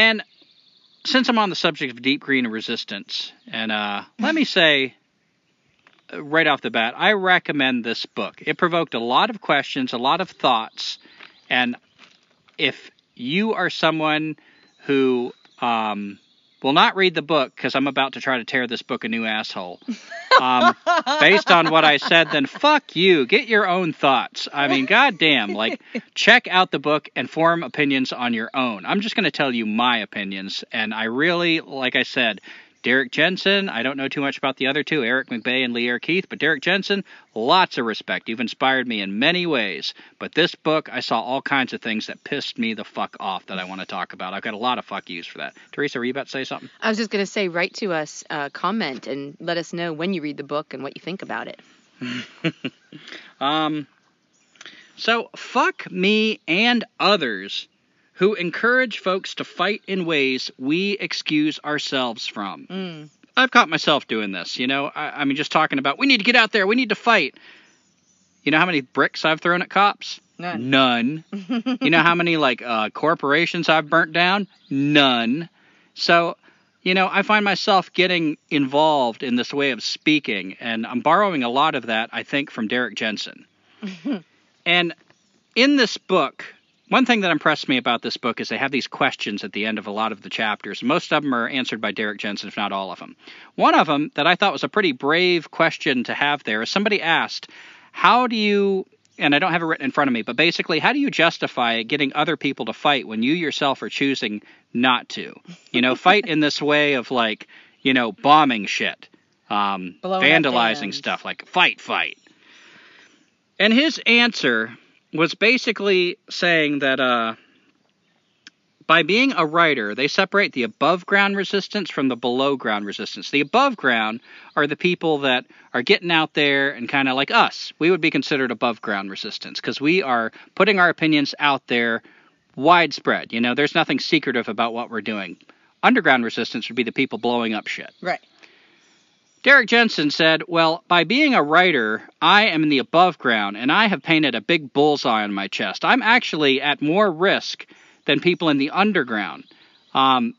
And since I'm on the subject of deep green resistance, and uh, let me say uh, right off the bat, I recommend this book. It provoked a lot of questions, a lot of thoughts, and if you are someone who um, will not read the book because I'm about to try to tear this book a new asshole. Um, based on what I said, then fuck you. Get your own thoughts. I mean, goddamn, like check out the book and form opinions on your own. I'm just going to tell you my opinions, and I really, like I said, Derrick Jensen, I don't know too much about the other two, Aric McBay and Lierre Keith, but Derrick Jensen, lots of respect. You've inspired me in many ways. But this book, I saw all kinds of things that pissed me the fuck off that I want to talk about. I've got a lot of fuck yous for that. Teresa, were you about to say something? I was just going to say, write to us, uh, comment, and let us know when you read the book and what you think about it. um, so, fuck me and others who encourage folks to fight in ways we excuse ourselves from. Mm. I've caught myself doing this, you know. I, I, mean, just talking about we need to get out there, we need to fight. You know how many bricks I've thrown at cops? None. None. you know how many like uh, corporations I've burnt down? None. So, you know, I find myself getting involved in this way of speaking, and I'm borrowing a lot of that, I think, from Derrick Jensen. and in this book, one thing that impressed me about this book is they have these questions at the end of a lot of the chapters. Most of them are answered by Derrick Jensen, if not all of them. One of them that I thought was a pretty brave question to have there is somebody asked, How do you, and I don't have it written in front of me, but basically, how do you justify getting other people to fight when you yourself are choosing not to? You know, fight in this way of like, you know, bombing shit, um, vandalizing stuff, like fight, fight. And his answer was basically saying that uh, by being a writer, they separate the above ground resistance from the below ground resistance. The above ground are the people that are getting out there and kind of like us. We would be considered above ground resistance because we are putting our opinions out there widespread. You know, there's nothing secretive about what we're doing. Underground resistance would be the people blowing up shit. Right. Derrick Jensen said, Well, by being a writer, I am in the above ground and I have painted a big bullseye on my chest. I'm actually at more risk than people in the underground. Um,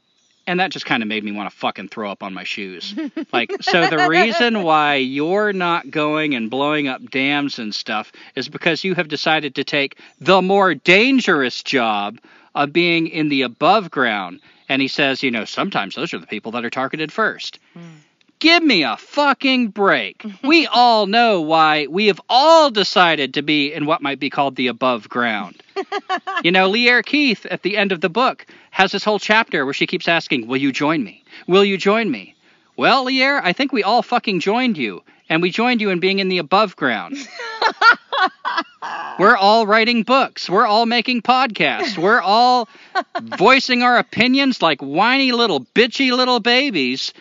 and that just kind of made me want to fucking throw up on my shoes. like, so the reason why you're not going and blowing up dams and stuff is because you have decided to take the more dangerous job of being in the above ground. And he says, you know, sometimes those are the people that are targeted first. Mm. Give me a fucking break. we all know why we have all decided to be in what might be called the above ground. you know, Lierre Keith at the end of the book has this whole chapter where she keeps asking, Will you join me? Will you join me? Well, Lierre, I think we all fucking joined you. And we joined you in being in the above ground. We're all writing books. We're all making podcasts. We're all voicing our opinions like whiny little bitchy little babies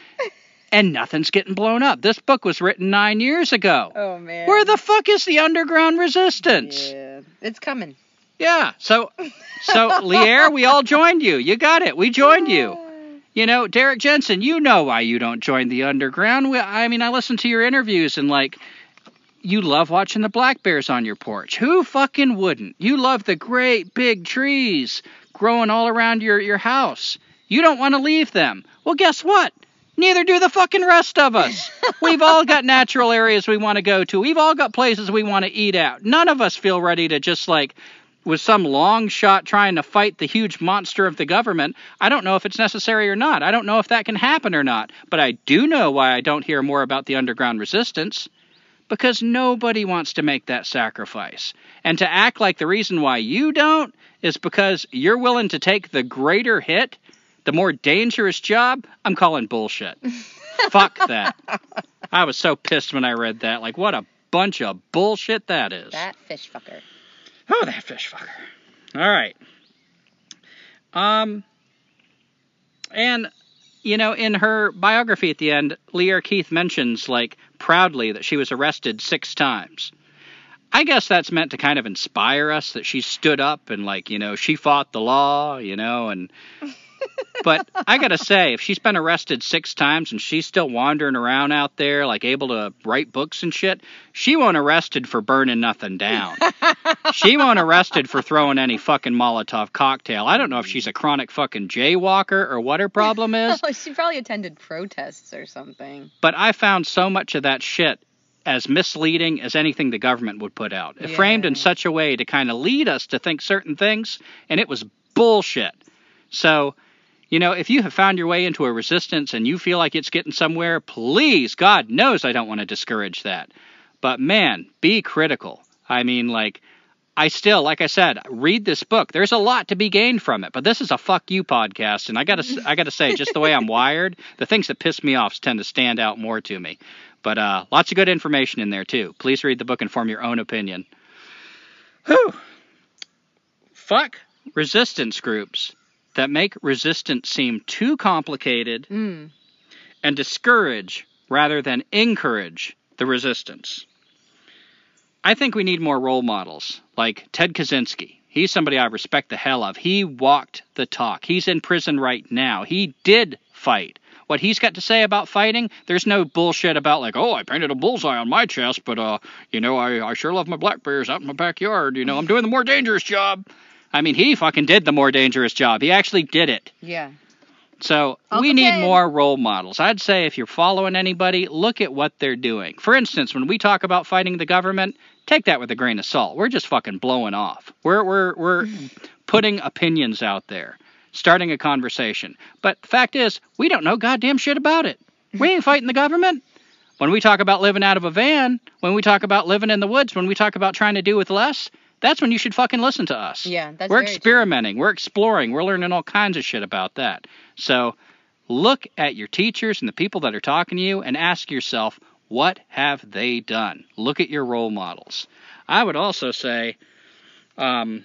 and nothing's getting blown up. This book was written nine years ago. Oh man. Where the fuck is the underground resistance? Yeah, it's coming. Yeah. So, so Lierre, we all joined you. You got it. We joined you. You know, Derrick Jensen, you know why you don't join the underground. We, I mean, I listen to your interviews and like, you love watching the black bears on your porch. Who fucking wouldn't? You love the great big trees growing all around your, your house. You don't want to leave them. Well, guess what? Neither do the fucking rest of us. We've all got natural areas we want to go to. We've all got places we want to eat out. None of us feel ready to just like with some long shot trying to fight the huge monster of the government. I don't know if it's necessary or not. I don't know if that can happen or not. But I do know why I don't hear more about the underground resistance. Because nobody wants to make that sacrifice. And to act like the reason why you don't is because you're willing to take the greater hit the more dangerous job, I'm calling bullshit. Fuck that. I was so pissed when I read that. Like, what a bunch of bullshit that is. That fish fucker. Oh, that fish fucker. All right. Um, and you know, in her biography at the end, Lierre Keith mentions like proudly that she was arrested six times. I guess that's meant to kind of inspire us that she stood up and like, you know, she fought the law, you know, and But I gotta say, if she's been arrested six times and she's still wandering around out there, like able to write books and shit, she won't arrested for burning nothing down. she won't arrested for throwing any fucking Molotov cocktail. I don't know if she's a chronic fucking jaywalker or what her problem is, she probably attended protests or something. but I found so much of that shit as misleading as anything the government would put out. It framed in such a way to kind of lead us to think certain things, and it was bullshit. So, you know, if you have found your way into a resistance and you feel like it's getting somewhere, please, God knows I don't want to discourage that. But man, be critical. I mean, like, I still, like I said, read this book. There's a lot to be gained from it, but this is a fuck you podcast, and I gotta, I gotta say, just the way I'm wired, the things that piss me off tend to stand out more to me. But uh, lots of good information in there too. Please read the book and form your own opinion. Whew. Fuck resistance groups that make resistance seem too complicated Mm. and discourage rather than encourage the resistance. I think we need more role models like Ted Kaczynski. He's somebody I respect the hell of. He walked the talk. He's in prison right now. He did fight. What he's got to say about fighting, there's no bullshit about like, oh, I painted a bullseye on my chest, but uh, you know, I, I sure love my black bears out in my backyard. You know, I'm doing the more dangerous job. I mean, he fucking did the more dangerous job. He actually did it. Yeah. So Uncle we need Ted. more role models. I'd say if you're following anybody, look at what they're doing. For instance, when we talk about fighting the government, take that with a grain of salt. We're just fucking blowing off. We're we're we're putting opinions out there, starting a conversation. But the fact is, we don't know goddamn shit about it. We ain't fighting the government. When we talk about living out of a van, when we talk about living in the woods, when we talk about trying to do with less, that's when you should fucking listen to us. Yeah, that's We're very true. experimenting, we're exploring, we're learning all kinds of shit about that. So look at your teachers and the people that are talking to you and ask yourself, what have they done? Look at your role models. I would also say, um,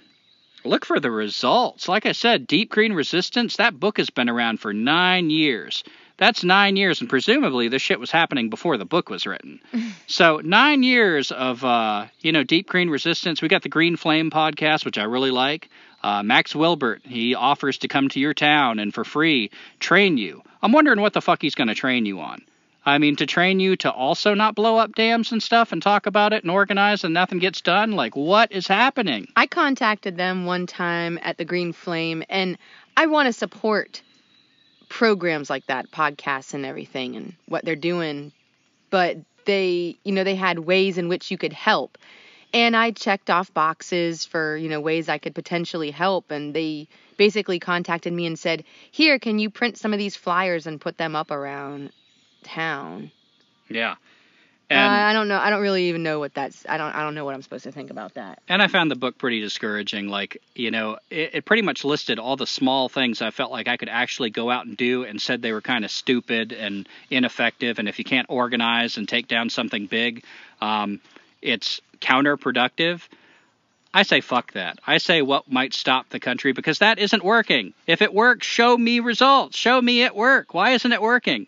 look for the results. Like I said, Deep Green Resistance, that book has been around for nine years. That's nine years, and presumably this shit was happening before the book was written. so nine years of uh, you know Deep Green Resistance. We got the Green Flame podcast, which I really like. Uh, Max Wilbert, he offers to come to your town and for free train you. I'm wondering what the fuck he's going to train you on. I mean, to train you to also not blow up dams and stuff and talk about it and organize and nothing gets done? Like, what is happening? I contacted them one time at the Green Flame, and I want to support programs like that, podcasts and everything, and what they're doing. But they, you know, they had ways in which you could help. And I checked off boxes for, you know, ways I could potentially help. And they basically contacted me and said, Here, can you print some of these flyers and put them up around town? Yeah. Uh, I don't know. I don't really even know what that's. I don't. I don't know what I'm supposed to think about that. and I found the book pretty discouraging. Like, you know, it, it pretty much listed all the small things I felt like I could actually go out and do and said they were kind of stupid and ineffective. And if you can't organize and take down something big, um, it's counterproductive. I say fuck that. I say what might stop the country because that isn't working. If it works, show me results. Show me it work. Why isn't it working?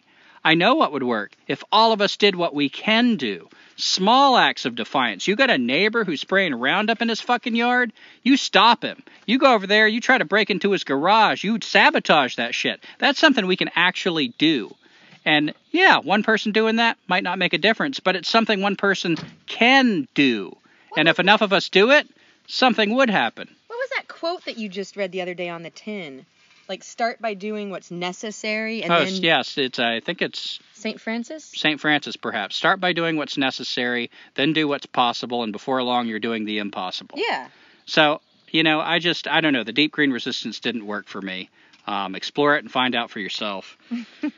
I know what would work if all of us did what we can do. Small acts of defiance. You got a neighbor who's spraying Roundup in his fucking yard? You stop him. You go over there, you try to break into his garage, you sabotage that shit. That's something we can actually do. And yeah, one person doing that might not make a difference, but it's something one person can do. And if enough of us do it, something would happen. What was that quote that you just read the other day on the tin? Like start by doing what's necessary and oh, then yes, it's I think it's St. Francis? St. Francis perhaps. Start by doing what's necessary, then do what's possible, and before long you're doing the impossible. Yeah. So, you know, I just I don't know, the deep green resistance didn't work for me. Um, explore it and find out for yourself.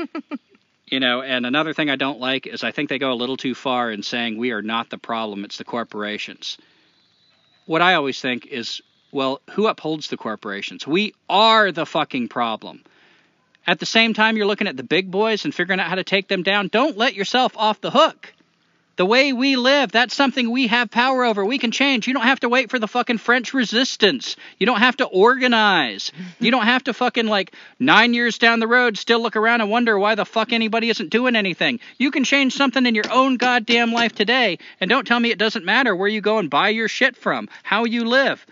you know, and another thing I don't like is I think they go a little too far in saying we are not the problem, it's the corporations. What I always think is, well, who upholds the corporations? We are the fucking problem. At the same time, you're looking at the big boys and figuring out how to take them down. Don't let yourself off the hook. The way we live, that's something we have power over. We can change. You don't have to wait for the fucking French resistance. You don't have to organize. You don't have to fucking, like, nine years down the road still look around and wonder why the fuck anybody isn't doing anything. You can change something in your own goddamn life today. And don't tell me it doesn't matter where you go and buy your shit from, how you live.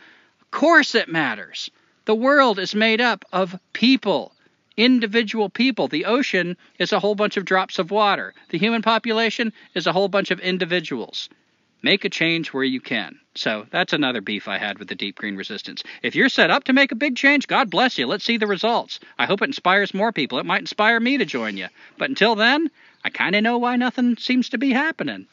Course it matters. The world is made up of people individual people. The ocean is a whole bunch of drops of water. The human population is a whole bunch of individuals. Make a change where you can. So that's another beef I had with the deep green resistance. If you're set up to make a big change, God bless you. Let's see the results. I hope it inspires more people. It might inspire me to join you. But until then, I kind of know why nothing seems to be happening.